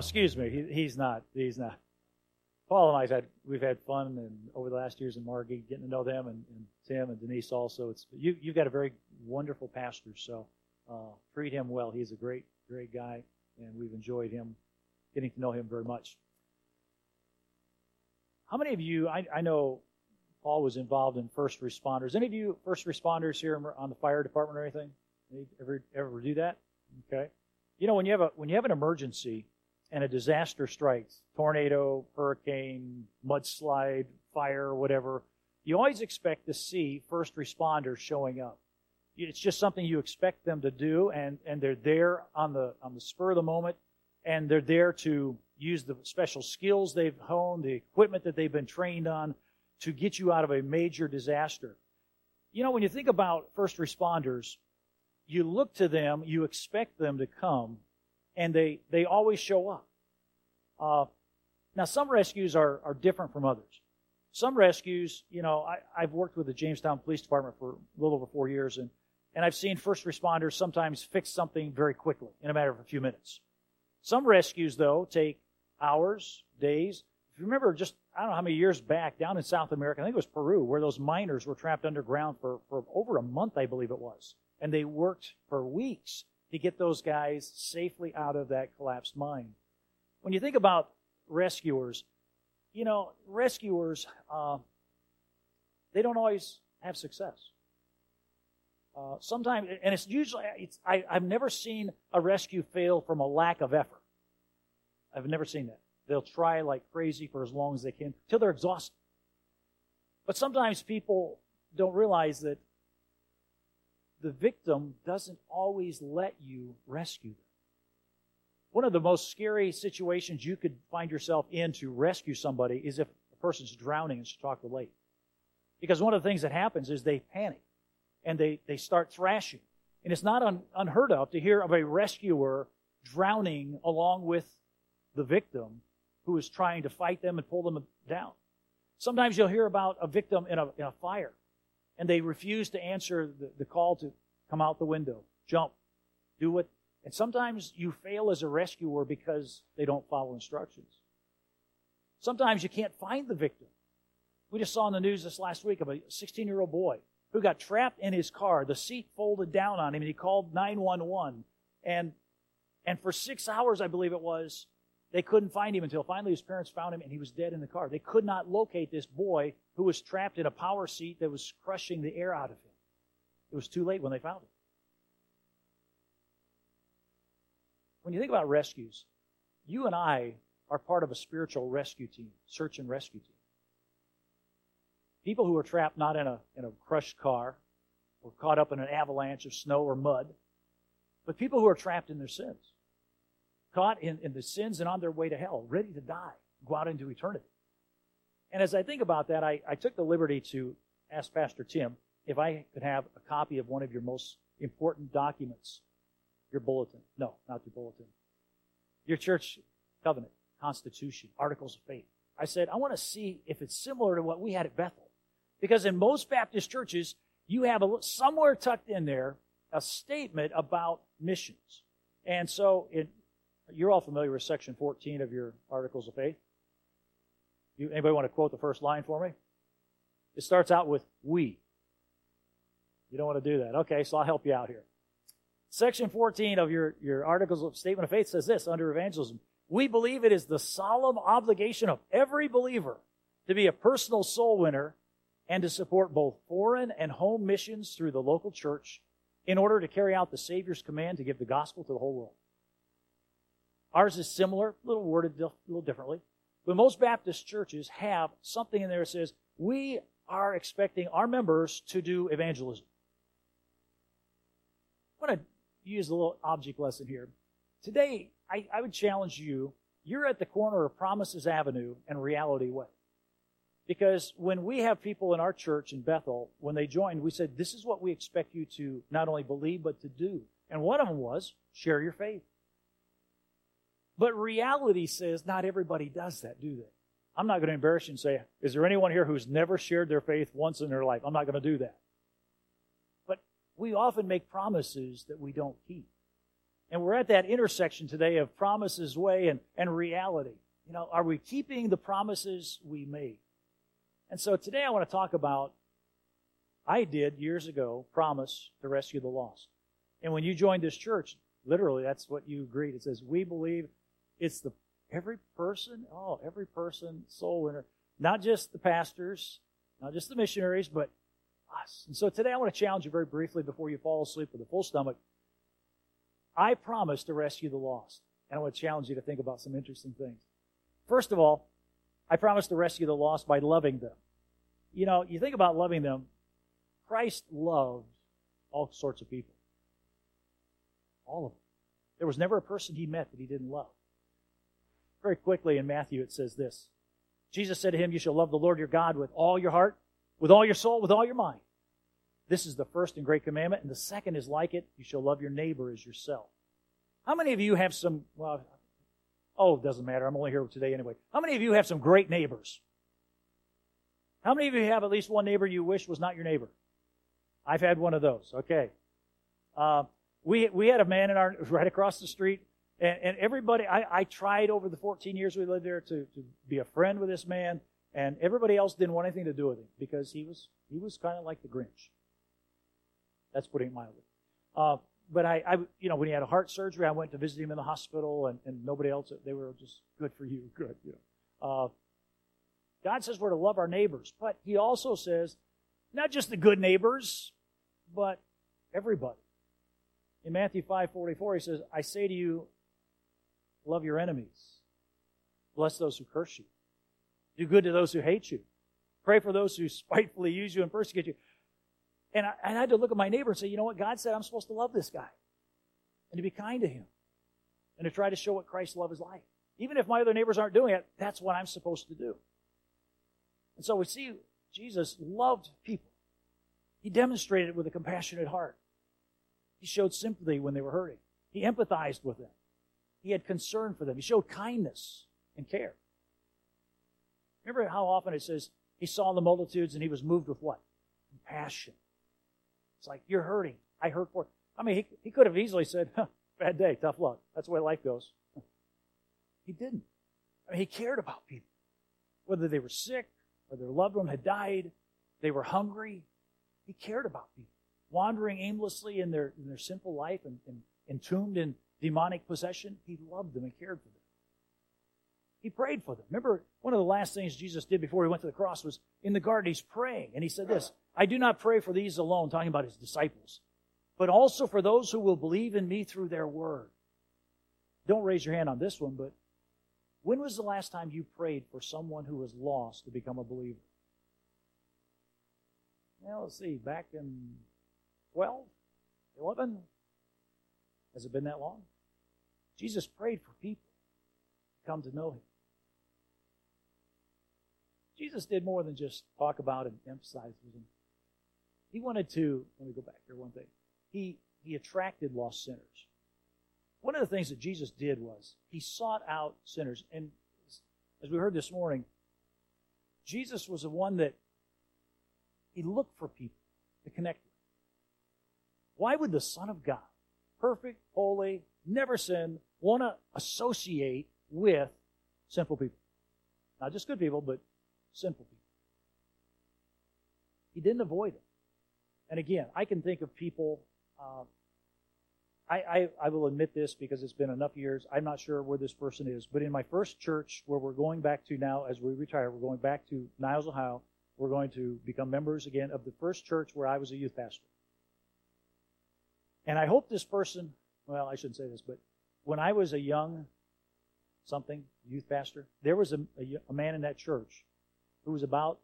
excuse me. He, he's not. He's not. Paul and I've had we've had fun and over the last years in Margie getting to know them and, and Tim and Denise also. It's you you've got a very wonderful pastor, so uh, treat him well. He's a great great guy, and we've enjoyed him getting to know him very much. How many of you? I, I know Paul was involved in first responders. Any of you first responders here on the fire department or anything? Ever ever do that? Okay. You know when you have a when you have an emergency and a disaster strikes, tornado, hurricane, mudslide, fire, whatever, you always expect to see first responders showing up. It's just something you expect them to do, and, and they're there on the on the spur of the moment, and they're there to use the special skills they've honed, the equipment that they've been trained on, to get you out of a major disaster. You know, when you think about first responders, you look to them, you expect them to come, and they, they always show up. Uh, now, some rescues are, are different from others. Some rescues, you know, I, I've worked with the Jamestown Police Department for a little over four years, and, and I've seen first responders sometimes fix something very quickly in a matter of a few minutes. Some rescues, though, take hours, days. If you remember, just I don't know how many years back, down in South America, I think it was Peru, where those miners were trapped underground for, for over a month, I believe it was. And they worked for weeks to get those guys safely out of that collapsed mine. When you think about rescuers, you know, rescuers, uh, they don't always have success. Uh, sometimes, and it's usually, it's, I, I've never seen a rescue fail from a lack of effort. I've never seen that. They'll try like crazy for as long as they can till they're exhausted. But sometimes people don't realize that the victim doesn't always let you rescue them. One of the most scary situations you could find yourself in to rescue somebody is if a person's drowning in Chautauqua Lake. Because one of the things that happens is they panic and they, they start thrashing. And it's not un, unheard of to hear of a rescuer drowning along with the victim who is trying to fight them and pull them down. Sometimes you'll hear about a victim in a, in a fire and they refuse to answer the, the call to come out the window, jump, do what. And sometimes you fail as a rescuer because they don't follow instructions. Sometimes you can't find the victim. We just saw in the news this last week of a 16 year old boy who got trapped in his car, the seat folded down on him, and he called 911. And, and for six hours, I believe it was, they couldn't find him until finally his parents found him and he was dead in the car. They could not locate this boy who was trapped in a power seat that was crushing the air out of him. It was too late when they found him. When you think about rescues, you and I are part of a spiritual rescue team, search and rescue team. People who are trapped not in a, in a crushed car or caught up in an avalanche of snow or mud, but people who are trapped in their sins caught in, in the sins and on their way to hell, ready to die, go out into eternity. And as I think about that, I, I took the liberty to ask Pastor Tim if I could have a copy of one of your most important documents, your bulletin. No, not your bulletin. Your church covenant, constitution, articles of faith. I said, I want to see if it's similar to what we had at Bethel. Because in most Baptist churches, you have a, somewhere tucked in there a statement about missions. And so in you're all familiar with section 14 of your Articles of Faith. You, anybody want to quote the first line for me? It starts out with we. You don't want to do that. Okay, so I'll help you out here. Section 14 of your, your Articles of Statement of Faith says this under evangelism. We believe it is the solemn obligation of every believer to be a personal soul winner and to support both foreign and home missions through the local church in order to carry out the Savior's command to give the gospel to the whole world. Ours is similar, a little worded a little differently. But most Baptist churches have something in there that says, we are expecting our members to do evangelism. I want to use a little object lesson here. Today, I, I would challenge you, you're at the corner of Promises Avenue and Reality Way. Because when we have people in our church in Bethel, when they joined, we said, this is what we expect you to not only believe, but to do. And one of them was, share your faith. But reality says not everybody does that, do they? I'm not going to embarrass you and say, is there anyone here who's never shared their faith once in their life? I'm not going to do that. But we often make promises that we don't keep. And we're at that intersection today of promises way and, and reality. You know, are we keeping the promises we made? And so today I want to talk about, I did years ago promise to rescue the lost. And when you joined this church, literally that's what you agreed. It says, we believe it's the every person, oh, every person, soul winner, not just the pastors, not just the missionaries, but us. And so today I want to challenge you very briefly before you fall asleep with a full stomach. I promise to rescue the lost. And I want to challenge you to think about some interesting things. First of all, I promise to rescue the lost by loving them. You know, you think about loving them, Christ loved all sorts of people. All of them. There was never a person he met that he didn't love. Very quickly in Matthew it says this. Jesus said to him, You shall love the Lord your God with all your heart, with all your soul, with all your mind. This is the first and great commandment, and the second is like it. You shall love your neighbor as yourself. How many of you have some, well, oh, it doesn't matter. I'm only here today anyway. How many of you have some great neighbors? How many of you have at least one neighbor you wish was not your neighbor? I've had one of those. Okay. Uh, we, we had a man in our, right across the street, and, and everybody, I, I tried over the 14 years we lived there to, to be a friend with this man, and everybody else didn't want anything to do with him because he was, he was kind of like the Grinch. That's putting it mildly. Uh, but I, I, you know, when he had a heart surgery, I went to visit him in the hospital, and, and nobody else. They were just good for you, good. You know. Uh, God says we're to love our neighbors, but He also says not just the good neighbors, but everybody. In Matthew five forty four, He says, "I say to you, love your enemies, bless those who curse you, do good to those who hate you, pray for those who spitefully use you and persecute you." And I, I, had to look at my neighbor and say, you know what? God said I'm supposed to love this guy and to be kind to him and to try to show what Christ's love is like. Even if my other neighbors aren't doing it, that's what I'm supposed to do. And so we see Jesus loved people. He demonstrated it with a compassionate heart. He showed sympathy when they were hurting. He empathized with them. He had concern for them. He showed kindness and care. Remember how often it says he saw the multitudes and he was moved with what? Compassion. It's like, you're hurting. I hurt for it. I mean, he, he could have easily said, huh, bad day, tough luck. That's the way life goes. He didn't. I mean, he cared about people. Whether they were sick or their loved one had died, they were hungry. He cared about people. Wandering aimlessly in their, in their simple life and, and entombed in demonic possession, he loved them and cared for them. He prayed for them. Remember, one of the last things Jesus did before he went to the cross was in the garden, he's praying. And he said this I do not pray for these alone, talking about his disciples, but also for those who will believe in me through their word. Don't raise your hand on this one, but when was the last time you prayed for someone who was lost to become a believer? Well, let's see, back in 12, 11? Has it been that long? Jesus prayed for people to come to know him. Jesus did more than just talk about and emphasize him. He wanted to, let me go back here one thing. He, he attracted lost sinners. One of the things that Jesus did was he sought out sinners. And as we heard this morning, Jesus was the one that he looked for people to connect with. Why would the Son of God, perfect, holy, never sin, want to associate with sinful people? Not just good people, but sinful people. He didn't avoid it. And again, I can think of people. Uh, I, I, I will admit this because it's been enough years. I'm not sure where this person is, but in my first church, where we're going back to now as we retire, we're going back to Niles, Ohio. We're going to become members again of the first church where I was a youth pastor. And I hope this person, well, I shouldn't say this, but when I was a young something youth pastor, there was a, a, a man in that church who was about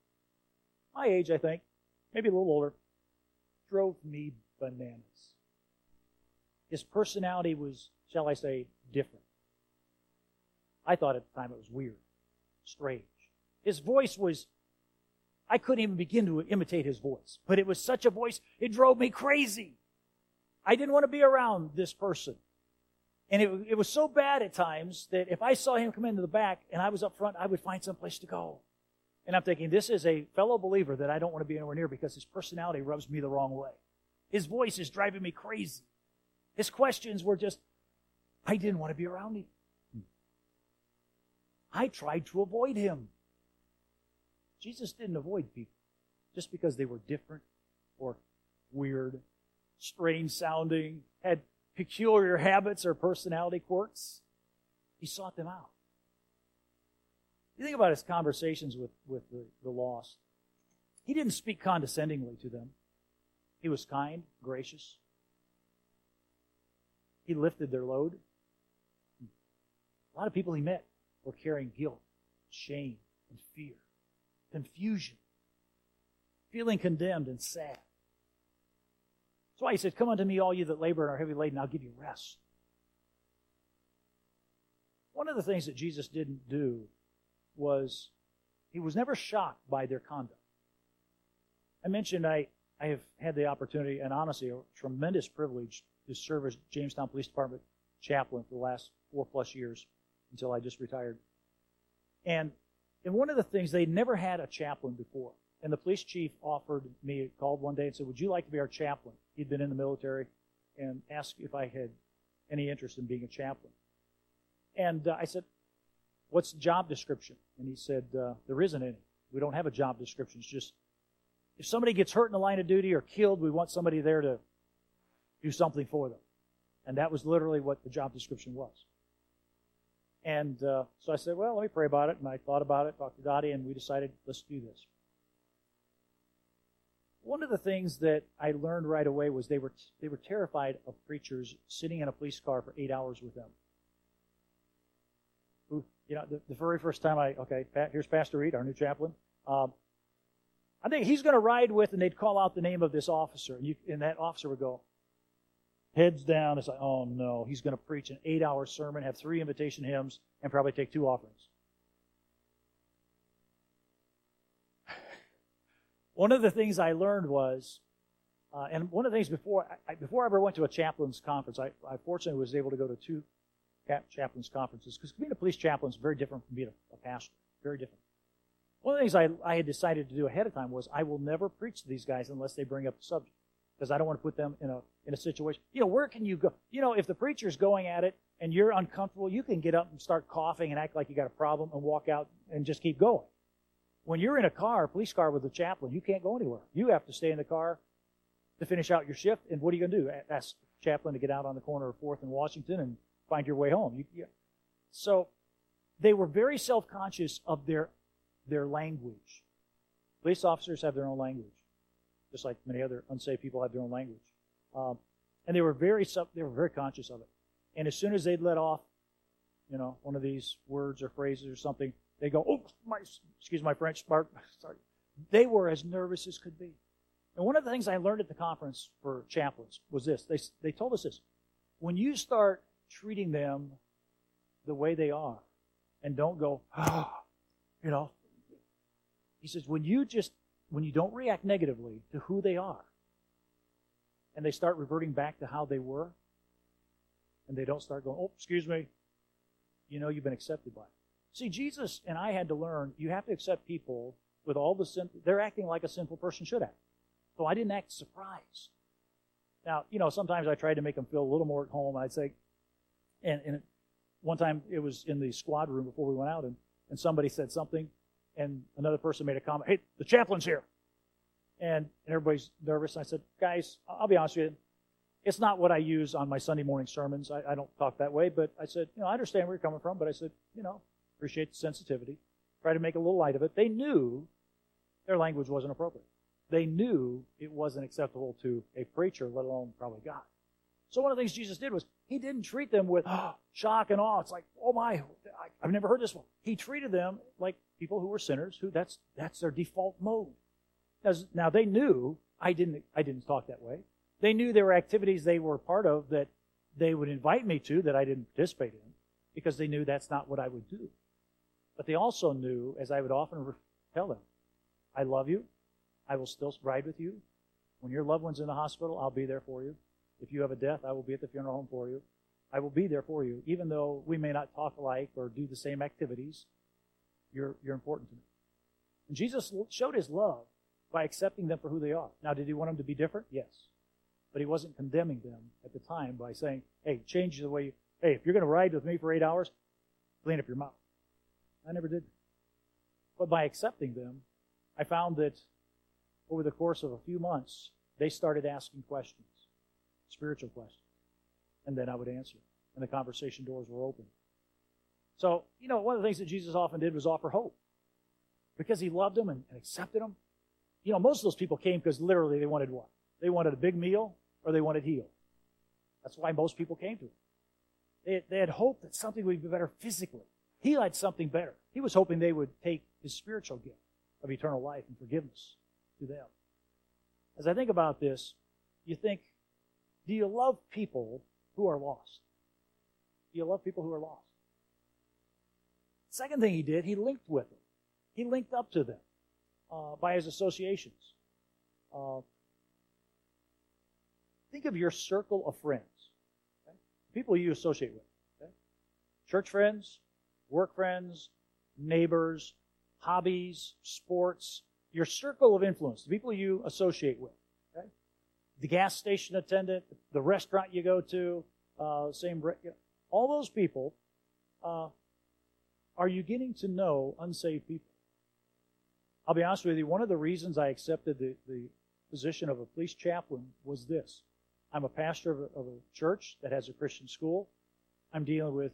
my age, I think, maybe a little older, drove me bananas. His personality was, shall I say, different. I thought at the time it was weird, strange. His voice was, I couldn't even begin to imitate his voice, but it was such a voice, it drove me crazy. I didn't want to be around this person. And it, it was so bad at times that if I saw him come into the back and I was up front, I would find some place to go. And I'm thinking, this is a fellow believer that I don't want to be anywhere near because his personality rubs me the wrong way. His voice is driving me crazy. His questions were just, I didn't want to be around him. I tried to avoid him. Jesus didn't avoid people just because they were different or weird, strange sounding, had peculiar habits or personality quirks. He sought them out. You think about his conversations with, with the, the lost. He didn't speak condescendingly to them. He was kind, gracious. He lifted their load. A lot of people he met were carrying guilt, shame, and fear, confusion, feeling condemned and sad. That's why he said, Come unto me, all you that labor and are heavy laden, I'll give you rest. One of the things that Jesus didn't do was he was never shocked by their conduct. I mentioned I, I have had the opportunity and honestly a tremendous privilege to serve as Jamestown Police Department chaplain for the last four plus years until I just retired. And and one of the things they never had a chaplain before. And the police chief offered me, called one day and said, Would you like to be our chaplain? He'd been in the military and asked if I had any interest in being a chaplain. And uh, I said, What's the job description? And he said, uh, There isn't any. We don't have a job description. It's just if somebody gets hurt in the line of duty or killed, we want somebody there to do something for them. And that was literally what the job description was. And uh, so I said, Well, let me pray about it. And I thought about it, talked to Dottie, and we decided, let's do this. One of the things that I learned right away was they were, they were terrified of preachers sitting in a police car for eight hours with them Who, you know, the, the very first time I, okay, Pat, here's Pastor Reed, our new chaplain. Um, I think he's going to ride with, and they'd call out the name of this officer, and, you, and that officer would go, heads down. It's like, oh no, he's going to preach an eight hour sermon, have three invitation hymns, and probably take two offerings. One of the things I learned was, uh, and one of the things before I, before I ever went to a chaplain's conference, I, I fortunately was able to go to two chaplains conferences because being a police chaplain is very different from being a, a pastor. Very different. One of the things I, I had decided to do ahead of time was I will never preach to these guys unless they bring up the subject because I don't want to put them in a in a situation. You know, where can you go? You know, if the preacher's going at it and you're uncomfortable, you can get up and start coughing and act like you got a problem and walk out and just keep going. When you're in a car, a police car with a chaplain, you can't go anywhere. You have to stay in the car to finish out your shift. And what are you going to do? Ask chaplain to get out on the corner of Fourth and Washington and find your way home. You, you, so they were very self-conscious of their their language. Police officers have their own language, just like many other unsafe people have their own language. Um, and they were very they were very conscious of it. And as soon as they'd let off, you know, one of these words or phrases or something, they go, "Oh, my, excuse my French, sorry." They were as nervous as could be. And one of the things I learned at the conference for chaplains was this: they they told us this: when you start treating them the way they are and don't go, oh, you know. He says, when you just, when you don't react negatively to who they are and they start reverting back to how they were and they don't start going, oh, excuse me, you know you've been accepted by. It. See, Jesus and I had to learn you have to accept people with all the sin, they're acting like a sinful person should act. So I didn't act surprised. Now, you know, sometimes I tried to make them feel a little more at home. I'd say, and, and one time it was in the squad room before we went out, and, and somebody said something, and another person made a comment, hey, the chaplain's here. And, and everybody's nervous. And I said, guys, I'll be honest with you. It's not what I use on my Sunday morning sermons. I, I don't talk that way, but I said, you know, I understand where you're coming from, but I said, you know, appreciate the sensitivity. Try to make a little light of it. They knew their language wasn't appropriate. They knew it wasn't acceptable to a preacher, let alone probably God. So one of the things Jesus did was he didn't treat them with oh, shock and awe. It's like, oh my, I've never heard this one. He treated them like people who were sinners, who that's that's their default mode. Because now they knew I didn't I didn't talk that way. They knew there were activities they were part of that they would invite me to that I didn't participate in because they knew that's not what I would do. But they also knew, as I would often tell them, I love you. I will still ride with you. When your loved one's in the hospital, I'll be there for you. If you have a death, I will be at the funeral home for you. I will be there for you. Even though we may not talk alike or do the same activities, you're, you're important to me. And Jesus showed his love by accepting them for who they are. Now, did he want them to be different? Yes. But he wasn't condemning them at the time by saying, hey, change the way you, Hey, if you're going to ride with me for eight hours, clean up your mouth. I never did. But by accepting them, I found that over the course of a few months, they started asking questions, spiritual questions. And then I would answer, and the conversation doors were open. So, you know, one of the things that Jesus often did was offer hope because he loved them and, and accepted them. You know, most of those people came because literally they wanted what? They wanted a big meal or they wanted healed. That's why most people came to him. They, they had hope that something would be better physically. He had something better. He was hoping they would take his spiritual gift of eternal life and forgiveness to them. As I think about this, you think, do you love people who are lost? Do you love people who are lost? Second thing he did, he linked with them. He linked up to them uh, by his associations. Uh, think of your circle of friends, okay? people you associate with. Okay? Church friends, work friends, neighbors, hobbies, sports, your circle of influence, the people you associate with. Okay? The gas station attendant, the restaurant you go to, uh, same, all those people, uh, are you getting to know unsaved people? I'll be honest with you, one of the reasons I accepted the, the position of a police chaplain was this. I'm a pastor of a, of a church that has a Christian school. I'm dealing with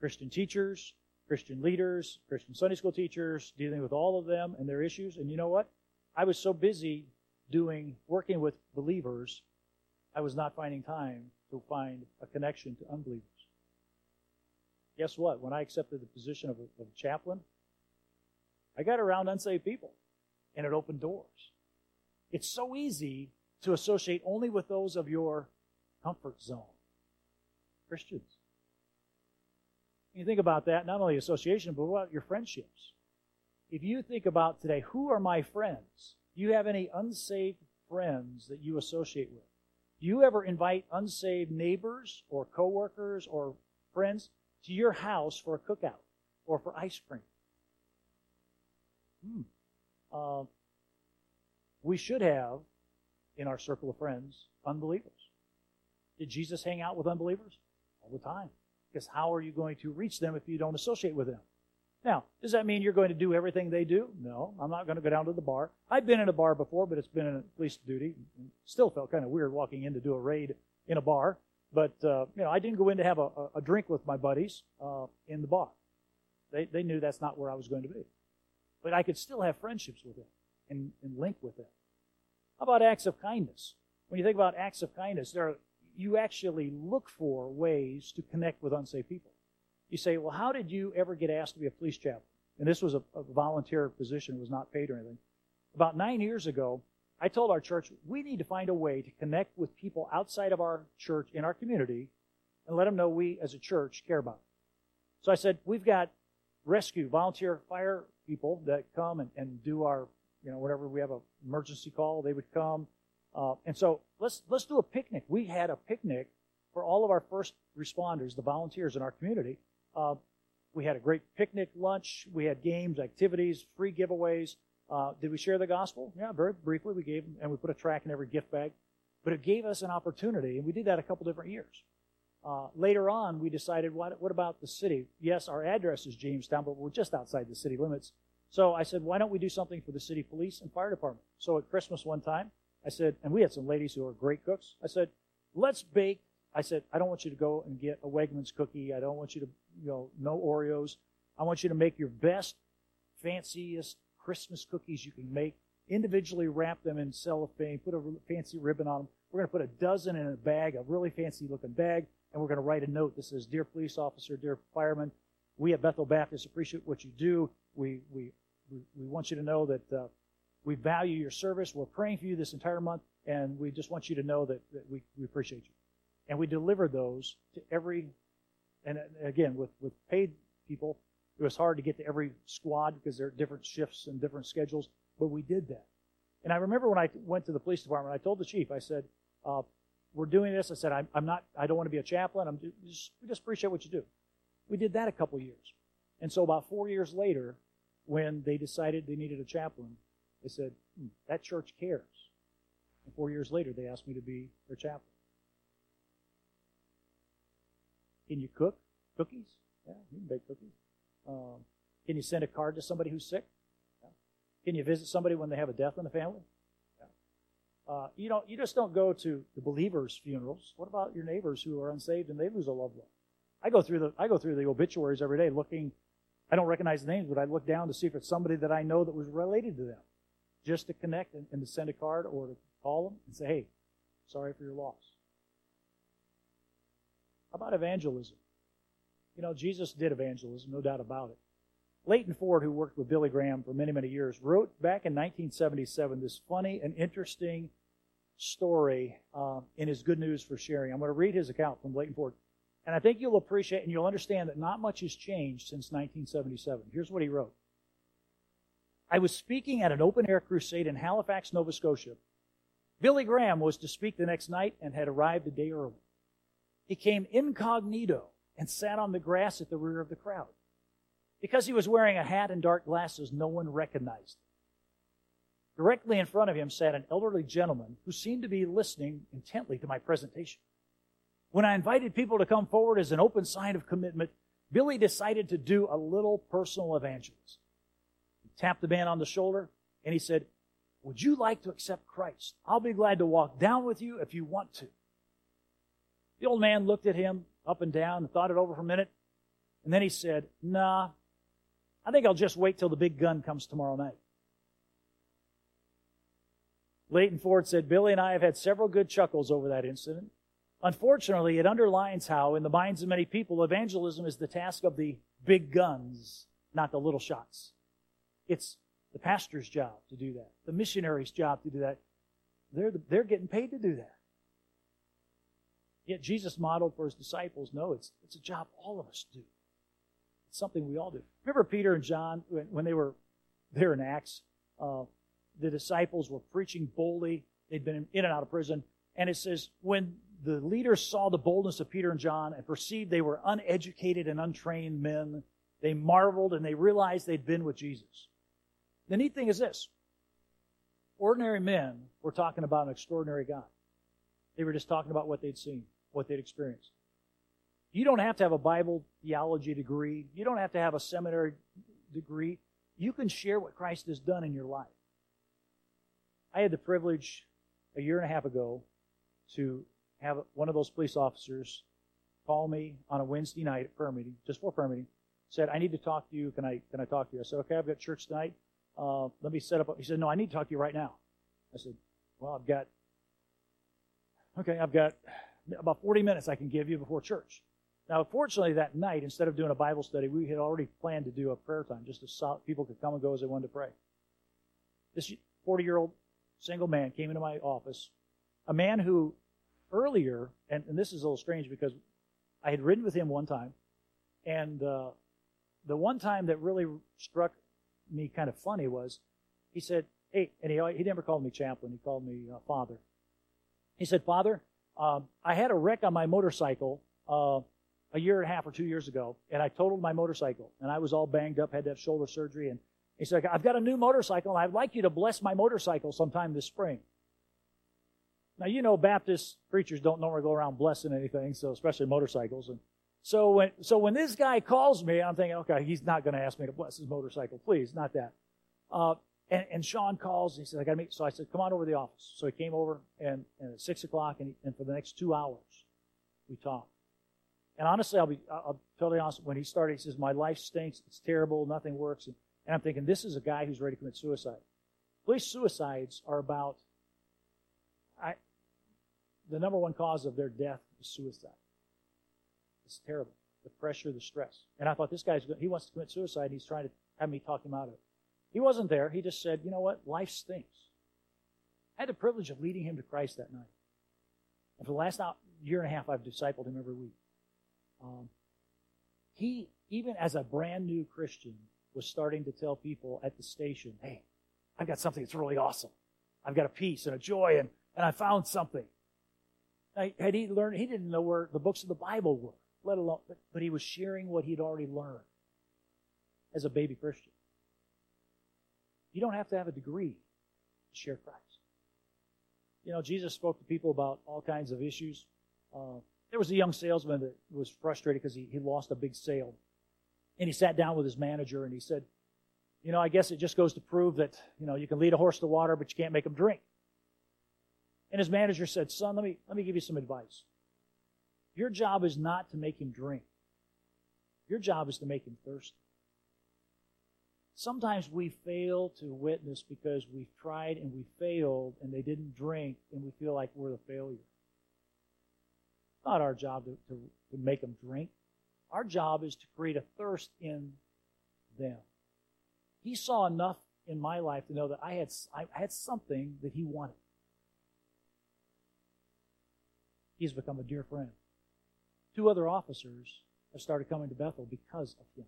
Christian teachers, Christian leaders, Christian Sunday school teachers, dealing with all of them and their issues. And you know what? I was so busy doing, working with believers, I was not finding time to find a connection to unbelievers. Guess what? When I accepted the position of a, of a chaplain, I got around unsaved people, and it opened doors. It's so easy to associate only with those of your comfort zone. Christians. You think about that, not only association, but what about your friendships? If you think about today, who are my friends? Do you have any unsaved friends that you associate with? Do you ever invite unsaved neighbors or coworkers or friends to your house for a cookout or for ice cream? Hmm. Uh, we should have in our circle of friends unbelievers. Did Jesus hang out with unbelievers? All the time. Because how are you going to reach them if you don't associate with them? Now, does that mean you're going to do everything they do? No, I'm not going to go down to the bar. I've been in a bar before, but it's been in police duty. Still felt kind of weird walking in to do a raid in a bar. But, uh, you know, I didn't go in to have a, a drink with my buddies uh, in the bar. They, they knew that's not where I was going to be. But I could still have friendships with them and, and link with them. How about acts of kindness? When you think about acts of kindness, there are you actually look for ways to connect with unsafe people. You say, well, how did you ever get asked to be a police chaplain? And this was a, a volunteer position, was not paid or anything. About nine years ago, I told our church, we need to find a way to connect with people outside of our church in our community and let them know we as a church care about them. So I said, we've got rescue, volunteer fire people that come and, and do our, you know, whatever we have an emergency call, they would come. Uh, and so let's let's do a picnic. We had a picnic for all of our first responders, the volunteers in our community. Uh, we had a great picnic lunch. We had games, activities, free giveaways. Uh, did we share the gospel? Yeah, very briefly. We gave, and we put a track in every gift bag. But it gave us an opportunity, and we did that a couple different years. Uh, later on, we decided, what, what about the city? Yes, our address is Jamestown, but we're just outside the city limits. So I said, why don't we do something for the city police and fire department? So at Christmas one time, I said, and we had some ladies who are great cooks. I said, let's bake. I said, I don't want you to go and get a Wegmans cookie. I don't want you to, you know, no Oreos. I want you to make your best, fanciest Christmas cookies you can make. Individually wrap them in cellophane, put a fancy ribbon on them. We're going to put a dozen in a bag, a really fancy looking bag, and we're going to write a note that says, Dear police officer, dear fireman, we at Bethel Baptist appreciate what you do. We, we, we, we want you to know that uh, we value your service. We're praying for you this entire month, and we just want you to know that, that we, we appreciate you. And we delivered those to every, and again, with, with paid people, it was hard to get to every squad because there are different shifts and different schedules, but we did that. And I remember when I went to the police department, I told the chief, I said, uh, we're doing this. I said, I'm, I'm, not, I don't want to be a chaplain. I'm just, we just appreciate what you do. We did that a couple years. And so about four years later, when they decided they needed a chaplain, they said, hmm, that church cares. And four years later, they asked me to be their chaplain. Can you cook cookies? Yeah, you can bake cookies. Um, can you send a card to somebody who's sick? Yeah. Can you visit somebody when they have a death in the family? Yeah. Uh, you don't. You just don't go to the believers' funerals. What about your neighbors who are unsaved and they lose a loved one? I go through the I go through the obituaries every day, looking. I don't recognize the names, but I look down to see if it's somebody that I know that was related to them, just to connect and, and to send a card or to call them and say, "Hey, sorry for your loss." How about evangelism? You know, Jesus did evangelism, no doubt about it. Leighton Ford, who worked with Billy Graham for many, many years, wrote back in 1977 this funny and interesting story uh, in his Good News for Sharing. I'm going to read his account from Leighton Ford. And I think you'll appreciate and you'll understand that not much has changed since 1977. Here's what he wrote I was speaking at an open air crusade in Halifax, Nova Scotia. Billy Graham was to speak the next night and had arrived a day early. He came incognito and sat on the grass at the rear of the crowd. Because he was wearing a hat and dark glasses, no one recognized him. Directly in front of him sat an elderly gentleman who seemed to be listening intently to my presentation. When I invited people to come forward as an open sign of commitment, Billy decided to do a little personal evangelism. Tapped the man on the shoulder and he said, Would you like to accept Christ? I'll be glad to walk down with you if you want to. The old man looked at him up and down and thought it over for a minute. And then he said, Nah, I think I'll just wait till the big gun comes tomorrow night. Leighton Ford said, Billy and I have had several good chuckles over that incident. Unfortunately, it underlines how, in the minds of many people, evangelism is the task of the big guns, not the little shots. It's the pastor's job to do that, the missionary's job to do that. They're, the, they're getting paid to do that. Yet Jesus modeled for his disciples, no, it's, it's a job all of us do. It's something we all do. Remember Peter and John, when, when they were there in Acts, uh, the disciples were preaching boldly. They'd been in and out of prison. And it says, when the leaders saw the boldness of Peter and John and perceived they were uneducated and untrained men. They marveled and they realized they'd been with Jesus. The neat thing is this ordinary men were talking about an extraordinary God. They were just talking about what they'd seen, what they'd experienced. You don't have to have a Bible theology degree, you don't have to have a seminary degree. You can share what Christ has done in your life. I had the privilege a year and a half ago to have one of those police officers call me on a Wednesday night at prayer meeting, just for prayer meeting, said, I need to talk to you. Can I, can I talk to you? I said, okay, I've got church tonight. Uh, let me set up. A, he said, no, I need to talk to you right now. I said, well, I've got, okay, I've got about 40 minutes I can give you before church. Now, fortunately, that night, instead of doing a Bible study, we had already planned to do a prayer time just so people could come and go as they wanted to pray. This 40 year old single man came into my office, a man who earlier, and, and this is a little strange because I had ridden with him one time, and uh, the one time that really struck me kind of funny was he said, Hey, and he, he never called me chaplain, he called me uh, father. He said, Father, um, I had a wreck on my motorcycle uh, a year and a half or two years ago, and I totaled my motorcycle, and I was all banged up, had to have shoulder surgery, and he said, I've got a new motorcycle, and I'd like you to bless my motorcycle sometime this spring. Now, you know, Baptist preachers don't normally go around blessing anything, so especially motorcycles. And so when, so when this guy calls me, I'm thinking, okay, he's not going to ask me to bless his motorcycle. Please, not that. Uh, and, and Sean calls, and he says, I got to meet. So I said, come on over to the office. So he came over, and, and at 6 o'clock, and, and for the next two hours, we talked. And honestly, I'll be I'll totally honest. When he started, he says, "My life stinks. It's terrible. Nothing works." And, and I'm thinking, this is a guy who's ready to commit suicide. Police suicides are about I, the number one cause of their death is suicide. It's terrible. The pressure, the stress. And I thought this guy's he wants to commit suicide. And he's trying to have me talk him out of it. He wasn't there. He just said, you know what? Life stinks. I had the privilege of leading him to Christ that night. And for the last year and a half, I've discipled him every week. Um, he, even as a brand new Christian, was starting to tell people at the station, hey, I've got something that's really awesome. I've got a peace and a joy and and I found something. Had he learned, he didn't know where the books of the Bible were, let alone, but, but he was sharing what he'd already learned as a baby Christian. You don't have to have a degree to share Christ. You know, Jesus spoke to people about all kinds of issues. Uh, there was a young salesman that was frustrated because he, he lost a big sale. And he sat down with his manager and he said, You know, I guess it just goes to prove that, you know, you can lead a horse to water, but you can't make him drink. And his manager said, Son, let me, let me give you some advice. Your job is not to make him drink, your job is to make him thirsty. Sometimes we fail to witness because we've tried and we failed and they didn't drink and we feel like we're the failure. It's not our job to, to, to make them drink. Our job is to create a thirst in them. He saw enough in my life to know that I had, I had something that he wanted. He's become a dear friend. Two other officers have started coming to Bethel because of him,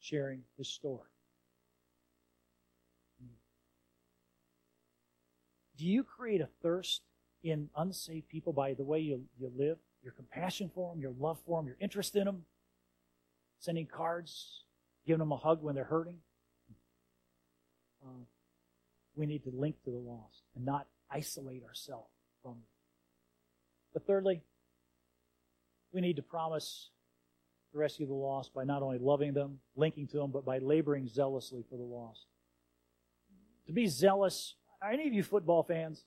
sharing his story. Do you create a thirst in unsaved people by the way you, you live? Your compassion for them, your love for them, your interest in them? Sending cards, giving them a hug when they're hurting? Uh, we need to link to the lost and not isolate ourselves from them. But thirdly, we need to promise to rescue the lost by not only loving them, linking to them, but by laboring zealously for the lost. To be zealous are any of you football fans?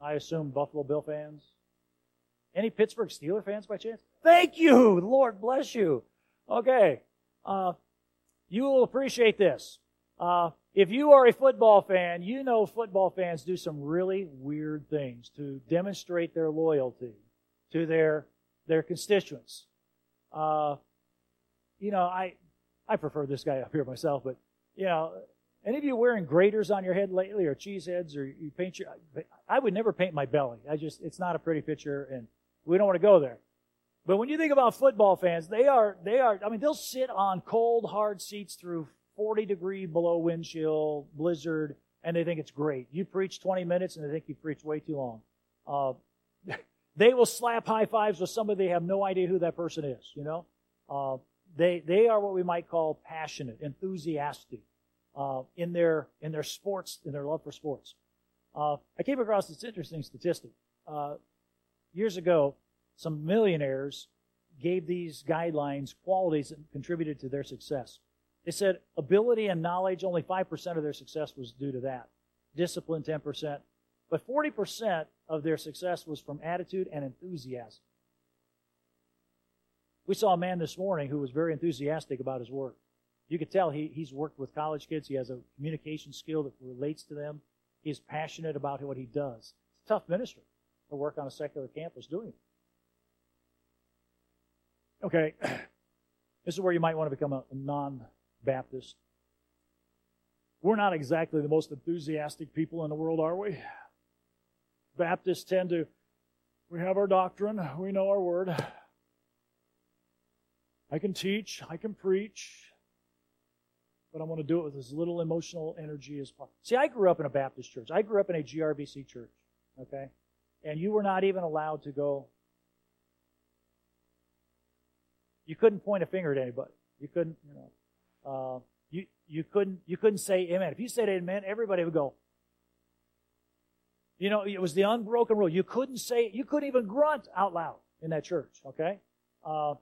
I assume Buffalo Bill fans. Any Pittsburgh Steeler fans by chance? Thank you. Lord bless you. Okay. Uh, you will appreciate this. Uh, if you are a football fan, you know football fans do some really weird things to demonstrate their loyalty to their their constituents. Uh, you know, I I prefer this guy up here myself, but you know, any of you wearing graters on your head lately, or cheese heads, or you paint your? I would never paint my belly. I just it's not a pretty picture, and we don't want to go there. But when you think about football fans, they are they are. I mean, they'll sit on cold, hard seats through 40 degree below wind chill, blizzard, and they think it's great. You preach 20 minutes, and they think you preach way too long. Uh, they will slap high fives with somebody they have no idea who that person is. You know, uh, they they are what we might call passionate, enthusiastic uh, in their in their sports, in their love for sports. Uh, I came across this interesting statistic. Uh, years ago, some millionaires gave these guidelines qualities that contributed to their success. They said ability and knowledge, only 5% of their success was due to that. Discipline, 10%. But 40% of their success was from attitude and enthusiasm. We saw a man this morning who was very enthusiastic about his work. You could tell he, he's worked with college kids. He has a communication skill that relates to them. He's passionate about what he does. It's a tough ministry to work on a secular campus doing it. Okay, this is where you might want to become a, non Baptist. We're not exactly the most enthusiastic people in the world, are we? Baptists tend to, we have our doctrine, we know our word. I can teach, I can preach, but I want to do it with as little emotional energy as possible. See, I grew up in a Baptist church. I grew up in a GRBC church, okay? And you were not even allowed to go. You couldn't point a finger at anybody. You couldn't, you know, uh, you you couldn't you couldn't say amen. If you said amen, everybody would go. You know, it was the unbroken rule. You couldn't say, you couldn't even grunt out loud in that church, okay? Uh,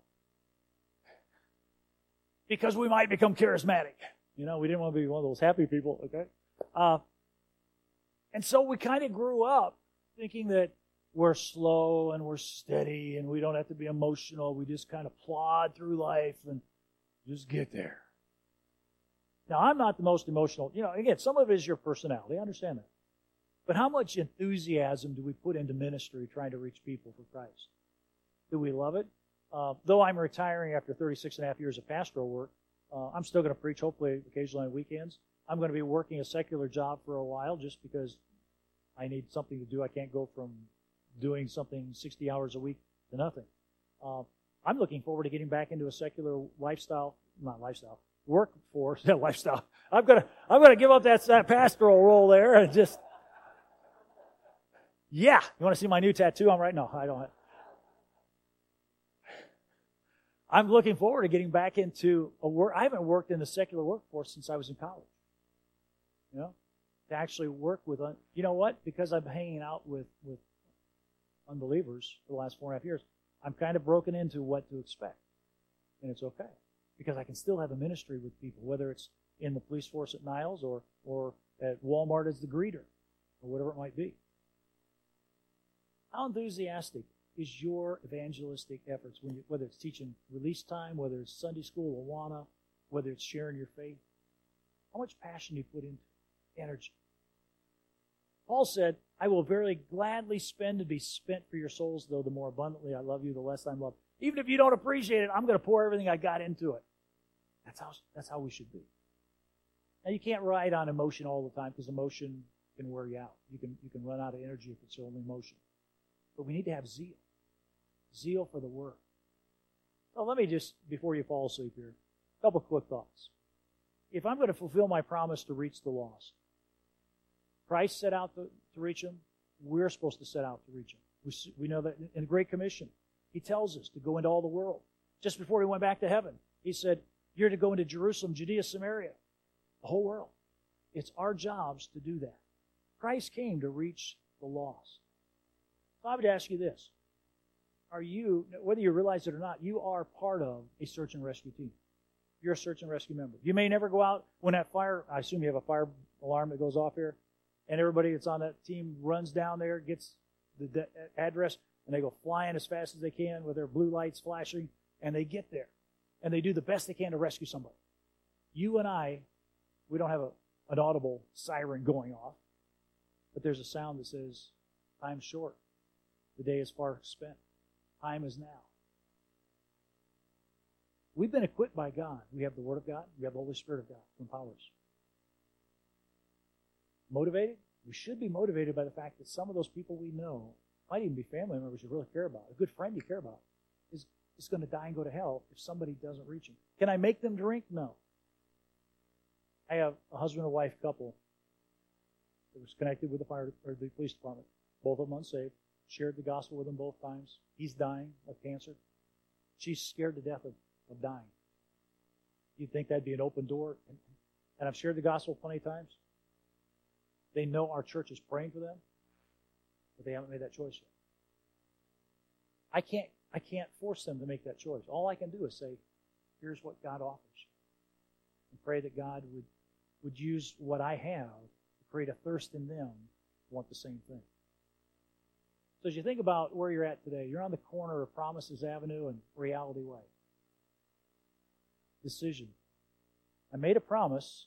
because we might become charismatic. You know, we didn't want to be one of those happy people, okay? Uh, and so we kind of grew up thinking that we're slow and we're steady and we don't have to be emotional. We just kind of plod through life and just get there. Now, I'm not the most emotional. You know, again, some of it is your personality. I understand that. But how much enthusiasm do we put into ministry trying to reach people for Christ? Do we love it? Uh, though I'm retiring after 36 and a half years of pastoral work, uh, I'm still going to preach, hopefully, occasionally on weekends. I'm going to be working a secular job for a while just because I need something to do. I can't go from doing something 60 hours a week to nothing. Uh, I'm looking forward to getting back into a secular lifestyle, not lifestyle, workforce, that lifestyle. I'm gonna, I'm gonna give up that, that pastoral role there and just, yeah. You want to see my new tattoo? I'm right now. I don't. I'm looking forward to getting back into a work. I haven't worked in the secular workforce since I was in college. You know, to actually work with, you know what? Because I'm hanging out with with unbelievers for the last four and a half years, I'm kind of broken into what to expect. And it's okay. Because I can still have a ministry with people, whether it's in the police force at Niles or, or at Walmart as the greeter or whatever it might be. How enthusiastic is your evangelistic efforts, you, whether it's teaching release time, whether it's Sunday school, Awana, whether it's sharing your faith? How much passion do you put into it? Energy. Paul said, I will very gladly spend and be spent for your souls, though the more abundantly I love you, the less I'm loved. Even if you don't appreciate it, I'm going to pour everything I got into it. That's how, that's how we should be. Now, you can't ride on emotion all the time because emotion can wear you out. You can, you can run out of energy if it's only emotion. But we need to have zeal. Zeal for the work. Well, let me just, before you fall asleep here, a couple quick thoughts. If I'm going to fulfill my promise to reach the lost, Christ set out to, to reach them. We're supposed to set out to reach them. We, we know that in the Great Commission, He tells us to go into all the world. Just before He went back to heaven, He said, You're to go into Jerusalem, Judea, Samaria, the whole world. It's our jobs to do that. Christ came to reach the lost. So I would ask you this. Are you, whether you realize it or not, you are part of a search and rescue team. You're a search and rescue member. You may never go out when that fire, I assume you have a fire alarm that goes off here, and everybody that's on that team runs down there, gets the de- address, and they go flying as fast as they can with their blue lights flashing, and they get there. And they do the best they can to rescue somebody. You and I, we don't have a, an audible siren going off, but there's a sound that says, Time's short. The day is far spent. Time is now. We've been equipped by God. We have the Word of God. We have the Holy Spirit of God to empower us. Motivated? We should be motivated by the fact that some of those people we know, might even be family members you really care about, a good friend you care about, is, is going to die and go to hell if somebody doesn't reach him. Can I make them drink? No. I have a husband and wife couple that was connected with the fire or the police department. Both of them unsaved. Shared the gospel with them both times. He's dying of cancer. She's scared to death of, of dying. You'd think that'd be an open door. And, and I've shared the gospel plenty of times. They know our church is praying for them, but they haven't made that choice yet. I can't I can't force them to make that choice. All I can do is say, here's what God offers. And pray that God would, would use what I have to create a thirst in them to want the same thing. So as you think about where you're at today, you're on the corner of Promises Avenue and Reality Way. Decision. I made a promise.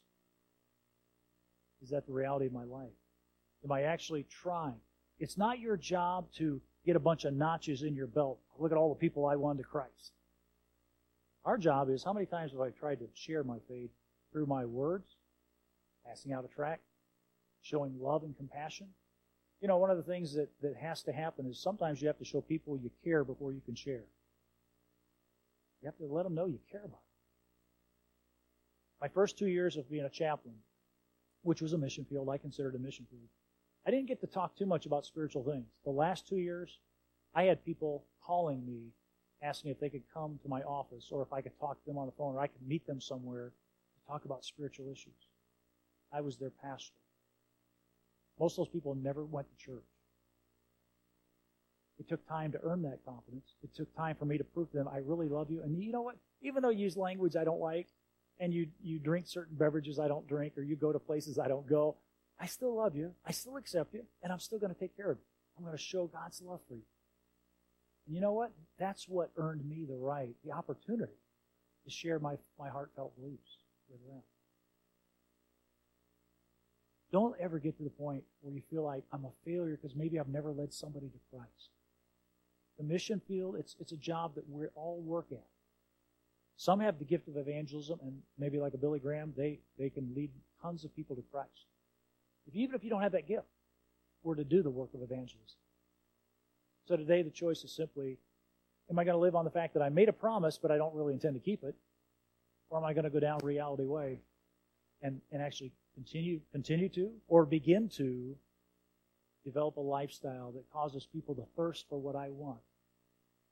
Is that the reality of my life? Am I actually trying? It's not your job to get a bunch of notches in your belt. Look at all the people I won to Christ. Our job is how many times have I tried to share my faith through my words, passing out a tract, showing love and compassion? You know, one of the things that, that has to happen is sometimes you have to show people you care before you can share. You have to let them know you care about them. My first two years of being a chaplain, which was a mission field, I considered a mission field. I didn't get to talk too much about spiritual things. The last two years, I had people calling me asking if they could come to my office or if I could talk to them on the phone or I could meet them somewhere to talk about spiritual issues. I was their pastor. Most of those people never went to church. It took time to earn that confidence. It took time for me to prove to them I really love you. And you know what? Even though you use language I don't like, and you you drink certain beverages I don't drink, or you go to places I don't go, I still love you. I still accept you, and I'm still going to take care of you. I'm going to show God's love for you. And you know what? That's what earned me the right, the opportunity to share my, my heartfelt beliefs with them. Don't ever get to the point where you feel like I'm a failure because maybe I've never led somebody to Christ. The mission field, it's, it's a job that we all work at. Some have the gift of evangelism, and maybe like a Billy Graham, they, they can lead tons of people to Christ. If, even if you don't have that gift, we're to do the work of evangelism. So today the choice is simply, am I going to live on the fact that I made a promise, but I don't really intend to keep it? Or am I going to go down reality way and, and actually continue, continue to, or begin to develop a lifestyle that causes people to thirst for what I want?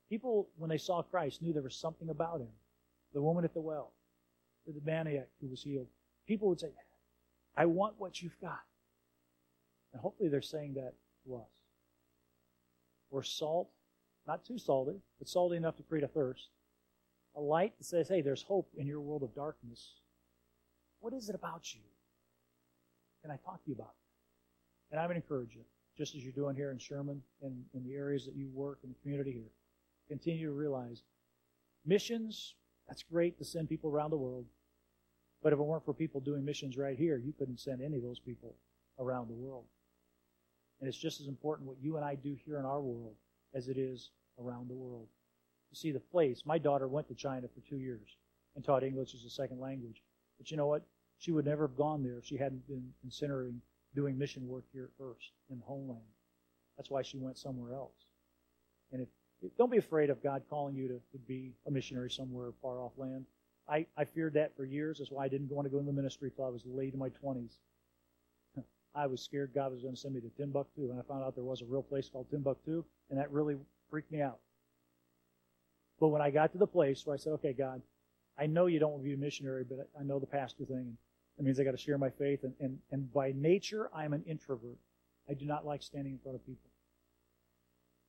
People, when they saw Christ, knew there was something about him. The woman at the well, the maniac who was healed. People would say, I want what you've got. And hopefully they're saying that to us. We're salt, not too salty, but salty enough to create a thirst. A light that says, hey, there's hope in your world of darkness. What is it about you? Can I talk to you about it? And I would encourage you, just as you're doing here in Sherman and in the areas that you work in the community here, continue to realize missions, that's great to send people around the world. But if it weren't for people doing missions right here, you couldn't send any of those people around the world. And it's just as important what you and I do here in our world as it is around the world. You see, the place, my daughter went to China for two years and taught English as a second language. But you know what? She would never have gone there if she hadn't been considering doing mission work here first in the homeland. That's why she went somewhere else. And if, if, don't be afraid of God calling you to, to be a missionary somewhere far off land. I, I feared that for years. That's why I didn't want to go into the ministry until I was late in my 20s. I was scared God was going to send me to Timbuktu, and I found out there was a real place called Timbuktu, and that really freaked me out. But when I got to the place where I said, okay, God, I know you don't want to be a missionary, but I know the pastor thing. That means I got to share my faith. And, and, and by nature, I'm an introvert. I do not like standing in front of people.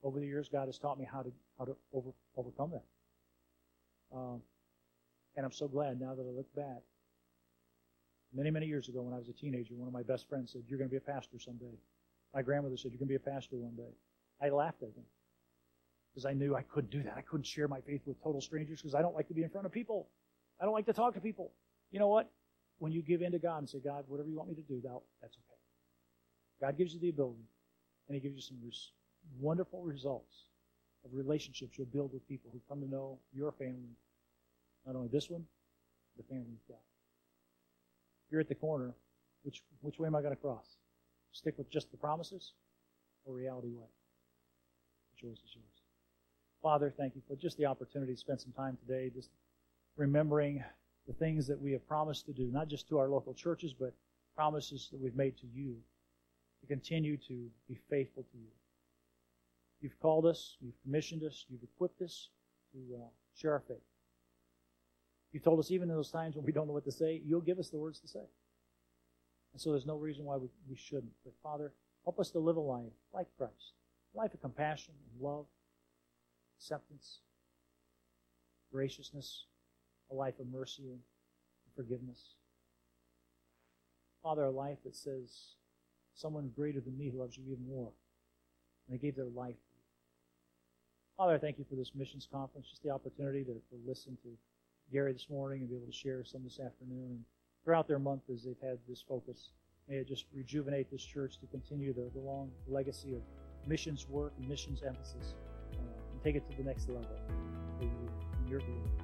Over the years, God has taught me how to how to over, overcome that. Um, and I'm so glad now that I look back. Many, many years ago, when I was a teenager, one of my best friends said, "You're going to be a pastor someday." My grandmother said, "You're going to be a pastor one day." I laughed at him because I knew I couldn't do that. I couldn't share my faith with total strangers because I don't like to be in front of people. I don't like to talk to people. You know what? When you give in to God and say, God, whatever you want me to do, that, that's okay. God gives you the ability, and He gives you some res- wonderful results of relationships you'll build with people who come to know your family. Not only this one, the family of God. You're at the corner. Which, which way am I going to cross? Stick with just the promises or reality way? The choice is yours. Father, thank you for just the opportunity to spend some time today just remembering the things that we have promised to do, not just to our local churches, but promises that we've made to you to continue to be faithful to you. You've called us, you've commissioned us, you've equipped us to uh, share our faith. You told us even in those times when we don't know what to say, you'll give us the words to say. And so there's no reason why we, we shouldn't. But Father, help us to live a life like Christ, a life of compassion and love, acceptance, graciousness, a life of mercy and forgiveness. Father, a life that says, someone greater than me loves you even more. And they gave their life. Father, I thank you for this missions conference, just the opportunity to, to listen to Gary this morning and be able to share some this afternoon. And throughout their month as they've had this focus, may it just rejuvenate this church to continue the, the long legacy of missions work and missions emphasis uh, and take it to the next level in your glory.